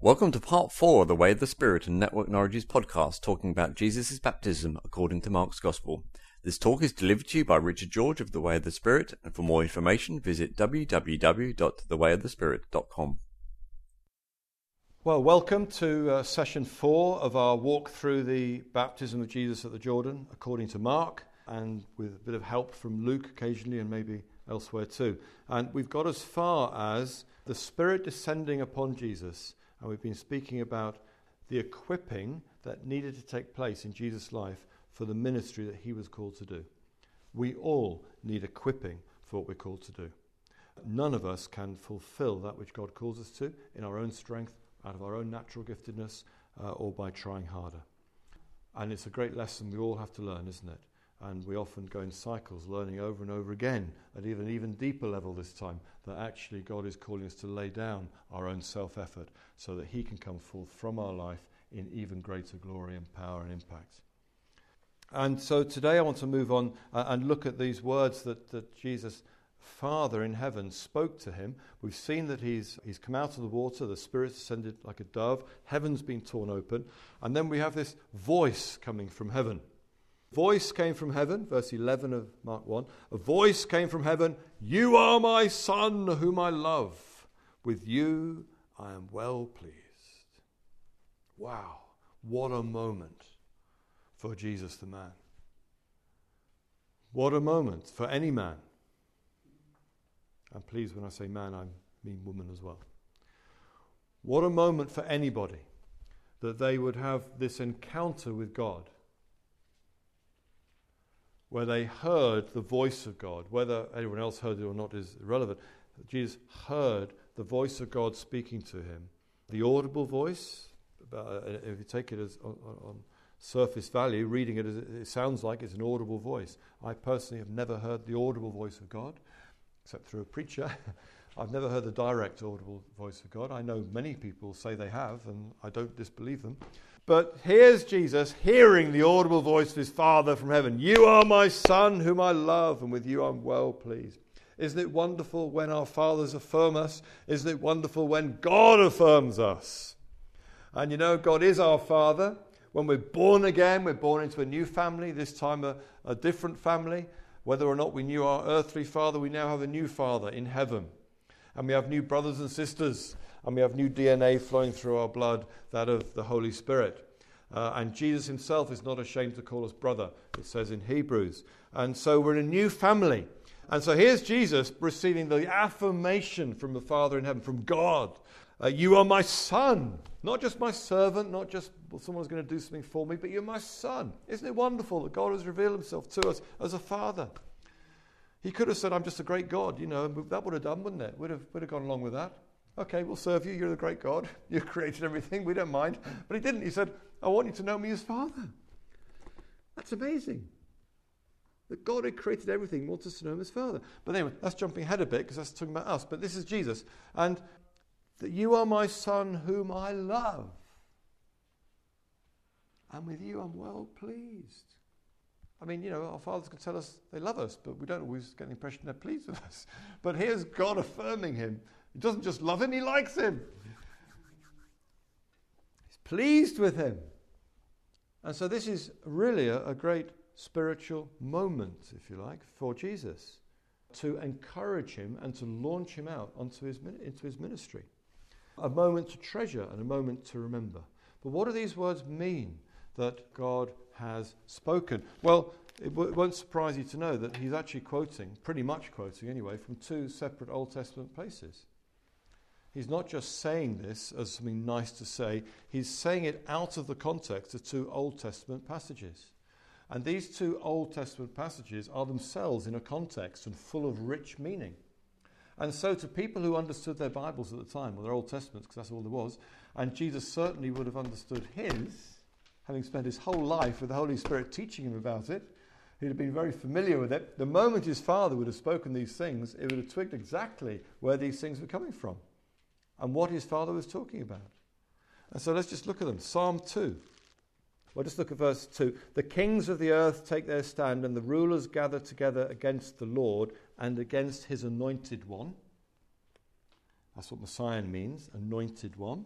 Welcome to part four of the Way of the Spirit and Network Norwich's podcast talking about Jesus' baptism according to Mark's Gospel. This talk is delivered to you by Richard George of the Way of the Spirit, and for more information, visit www.thewayofthespirit.com. Well, welcome to uh, session four of our walk through the baptism of Jesus at the Jordan according to Mark, and with a bit of help from Luke occasionally and maybe elsewhere too. And we've got as far as the Spirit descending upon Jesus, and we've been speaking about the equipping that needed to take place in Jesus' life for the ministry that he was called to do. We all need equipping for what we're called to do. None of us can fulfill that which God calls us to in our own strength, out of our own natural giftedness, uh, or by trying harder. And it's a great lesson we all have to learn, isn't it? And we often go in cycles, learning over and over again, at even even deeper level this time, that actually God is calling us to lay down our own self effort so that He can come forth from our life in even greater glory and power and impact. And so today I want to move on uh, and look at these words that, that Jesus, Father in heaven, spoke to him. We've seen that he's, he's come out of the water, the Spirit descended like a dove, heaven's been torn open, and then we have this voice coming from heaven. Voice came from heaven, verse 11 of Mark 1. A voice came from heaven, You are my Son, whom I love. With you I am well pleased. Wow, what a moment for Jesus the man. What a moment for any man. And please, when I say man, I mean woman as well. What a moment for anybody that they would have this encounter with God where they heard the voice of God. Whether anyone else heard it or not is irrelevant. Jesus heard the voice of God speaking to him. The audible voice, uh, if you take it as on, on surface value, reading it, it sounds like it's an audible voice. I personally have never heard the audible voice of God, except through a preacher. I've never heard the direct audible voice of God. I know many people say they have, and I don't disbelieve them. But here's Jesus hearing the audible voice of his Father from heaven You are my Son, whom I love, and with you I'm well pleased. Isn't it wonderful when our fathers affirm us? Isn't it wonderful when God affirms us? And you know, God is our Father. When we're born again, we're born into a new family, this time a, a different family. Whether or not we knew our earthly father, we now have a new father in heaven. And we have new brothers and sisters, and we have new DNA flowing through our blood, that of the Holy Spirit. Uh, and Jesus himself is not ashamed to call us brother, it says in Hebrews. And so we're in a new family. And so here's Jesus receiving the affirmation from the Father in heaven, from God. Uh, you are my son. Not just my servant, not just well, someone's going to do something for me, but you're my son. Isn't it wonderful that God has revealed himself to us as a father? He could have said, I'm just a great God, you know, that would have done, wouldn't it? We'd have, would have gone along with that. Okay, we'll serve you. You're the great God. You created everything. We don't mind. But he didn't. He said, I want you to know me as Father. That's amazing. That God who created everything, wants us to know him as Father. But anyway, that's jumping ahead a bit because that's talking about us. But this is Jesus. And that you are my son whom I love. And with you I'm well pleased. I mean, you know, our fathers can tell us they love us, but we don't always get the impression they're pleased with us. But here's God affirming him. He doesn't just love him, he likes him. He's pleased with him. And so this is really a, a great spiritual moment, if you like, for Jesus to encourage him and to launch him out onto his, into his ministry a moment to treasure and a moment to remember. But what do these words mean that God has spoken? Well, it, w- it won't surprise you to know that he's actually quoting, pretty much quoting anyway, from two separate Old Testament places. He's not just saying this as something nice to say, he's saying it out of the context of two Old Testament passages. And these two Old Testament passages are themselves in a context and full of rich meaning. And so, to people who understood their Bibles at the time, or their Old Testaments, because that's all there was, and Jesus certainly would have understood his, having spent his whole life with the Holy Spirit teaching him about it, he'd have been very familiar with it. The moment his father would have spoken these things, it would have twigged exactly where these things were coming from and what his father was talking about. And so let's just look at them. Psalm 2. Well, just look at verse 2. The kings of the earth take their stand, and the rulers gather together against the Lord and against his anointed one. That's what Messiah means, anointed one.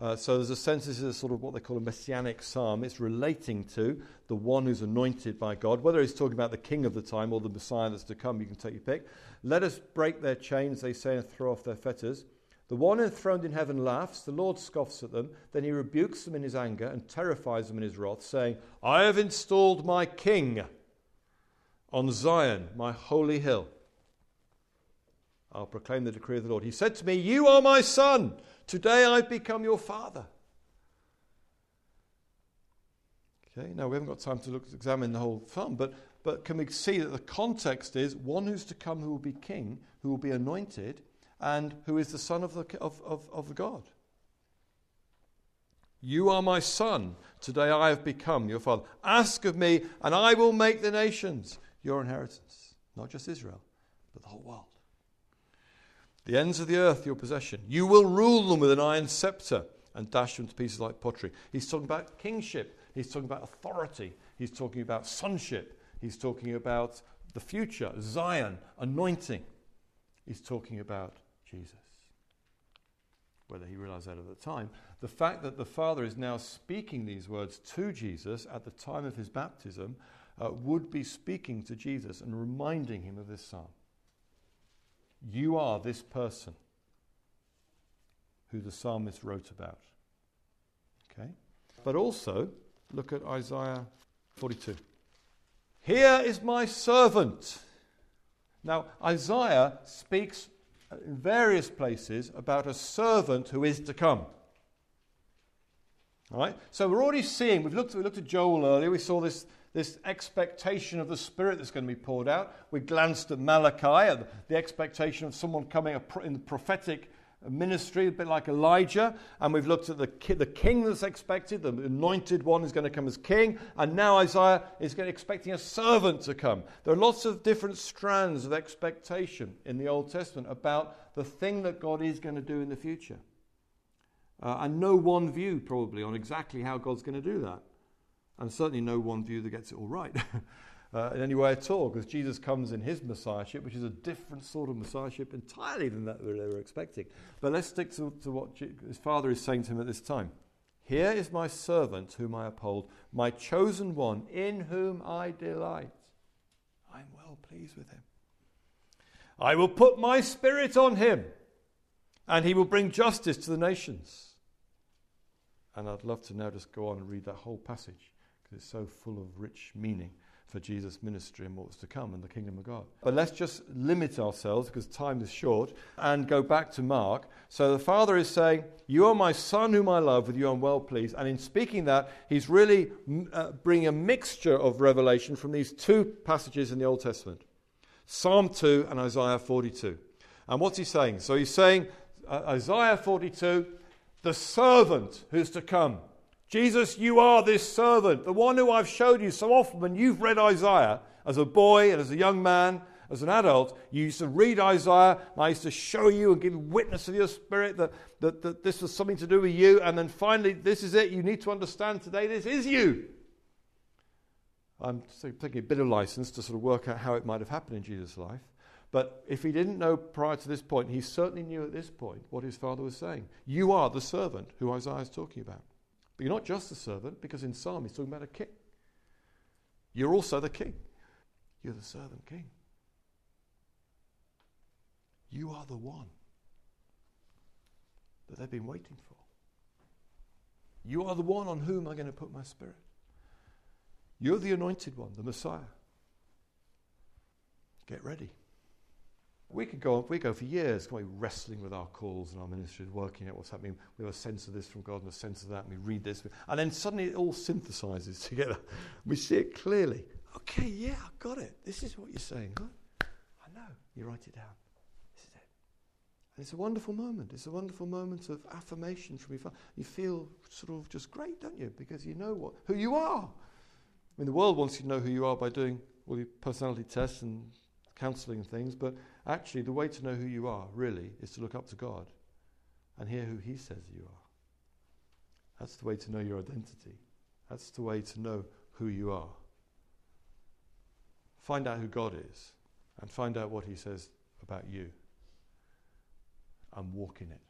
Uh, so there's a sense this is sort of what they call a messianic psalm. It's relating to the one who's anointed by God, whether he's talking about the king of the time or the Messiah that's to come, you can take your pick. Let us break their chains, they say, and throw off their fetters. The one enthroned in heaven laughs, the Lord scoffs at them, then he rebukes them in his anger and terrifies them in his wrath, saying, I have installed my king on Zion, my holy hill. I'll proclaim the decree of the Lord. He said to me, You are my son. Today I've become your father. Okay, now we haven't got time to look, examine the whole psalm, but, but can we see that the context is one who's to come who will be king, who will be anointed, and who is the son of, the, of, of, of God? You are my son. Today I have become your father. Ask of me, and I will make the nations your inheritance. Not just Israel, but the whole world the ends of the earth your possession. You will rule them with an iron scepter and dash them to pieces like pottery. He's talking about kingship. He's talking about authority. He's talking about sonship. He's talking about the future, Zion, anointing. He's talking about Jesus. Whether he realized that at the time. The fact that the Father is now speaking these words to Jesus at the time of his baptism uh, would be speaking to Jesus and reminding him of this psalm. You are this person who the psalmist wrote about. Okay? But also, look at Isaiah 42. Here is my servant. Now, Isaiah speaks in various places about a servant who is to come. All right? So we're already seeing, we've looked, we looked at Joel earlier, we saw this, this expectation of the Spirit that's going to be poured out. We glanced at Malachi, at the expectation of someone coming in the prophetic ministry, a bit like Elijah. And we've looked at the, the king that's expected, the anointed one is going to come as king. And now Isaiah is expecting a servant to come. There are lots of different strands of expectation in the Old Testament about the thing that God is going to do in the future. Uh, and no one view, probably, on exactly how God's going to do that and certainly no one view that gets it all right uh, in any way at all, because Jesus comes in his messiahship, which is a different sort of messiahship entirely than that they were expecting. But let's stick to, to what his father is saying to him at this time. Here is my servant whom I uphold, my chosen one, in whom I delight. I am well pleased with him. I will put my spirit on him, and he will bring justice to the nations. And I'd love to now just go on and read that whole passage because it's so full of rich meaning for Jesus' ministry and what was to come in the kingdom of God. But let's just limit ourselves because time is short and go back to Mark. So the Father is saying, You are my Son whom I love, with you I'm well pleased. And in speaking that, he's really uh, bringing a mixture of revelation from these two passages in the Old Testament Psalm 2 and Isaiah 42. And what's he saying? So he's saying, uh, Isaiah 42, the servant who's to come. Jesus, you are this servant, the one who I've showed you so often when you've read Isaiah as a boy and as a young man, as an adult. You used to read Isaiah, and I used to show you and give witness of your spirit that, that, that this was something to do with you. And then finally, this is it. You need to understand today this is you. I'm taking a bit of license to sort of work out how it might have happened in Jesus' life. But if he didn't know prior to this point, he certainly knew at this point what his father was saying. You are the servant who Isaiah is talking about. But you're not just a servant, because in Psalm he's talking about a king. You're also the king. You're the servant king. You are the one that they've been waiting for. You are the one on whom I'm going to put my spirit. You're the anointed one, the Messiah. Get ready. We could go we go for years going wrestling with our calls and our ministry, working out what's happening. We have a sense of this from God and a sense of that, and we read this, and then suddenly it all synthesizes together. We see it clearly. Okay, yeah, I got it. This is what you're saying. Huh? I know. You write it down. This is it. And it's a wonderful moment. It's a wonderful moment of affirmation from your father. You feel sort of just great, don't you? Because you know what who you are. I mean, the world wants you to know who you are by doing all your personality tests and counselling and things, but actually, the way to know who you are, really, is to look up to God and hear who He says you are. That's the way to know your identity. That's the way to know who you are. Find out who God is and find out what He says about you and walk in it.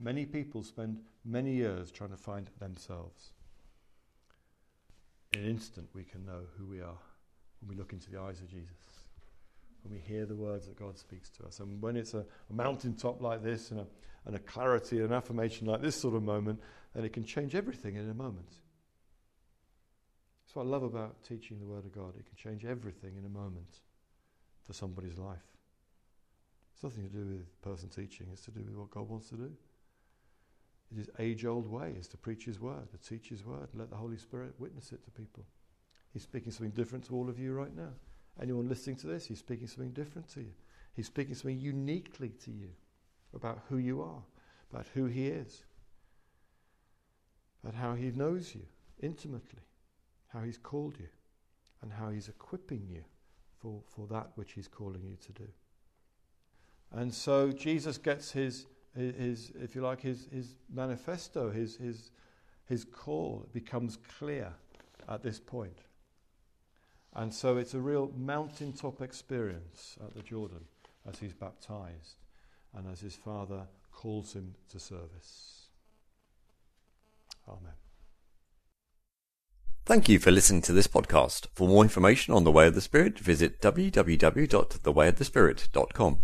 Many people spend many years trying to find themselves. In an instant, we can know who we are when we look into the eyes of Jesus, when we hear the words that God speaks to us. And when it's a, a mountaintop like this and a, and a clarity and an affirmation like this sort of moment, then it can change everything in a moment. That's what I love about teaching the Word of God. It can change everything in a moment for somebody's life. It's nothing to do with person teaching, it's to do with what God wants to do. His age old way is to preach His Word, to teach His Word, and let the Holy Spirit witness it to people. He's speaking something different to all of you right now. Anyone listening to this, He's speaking something different to you. He's speaking something uniquely to you about who you are, about who He is, about how He knows you intimately, how He's called you, and how He's equipping you for, for that which He's calling you to do. And so Jesus gets his, his if you like, his, his manifesto, his, his, his call becomes clear at this point. And so it's a real mountaintop experience at the Jordan as he's baptized and as his father calls him to service. Amen. Thank you for listening to this podcast. For more information on the Way of the Spirit, visit www.thewayofthespirit.com.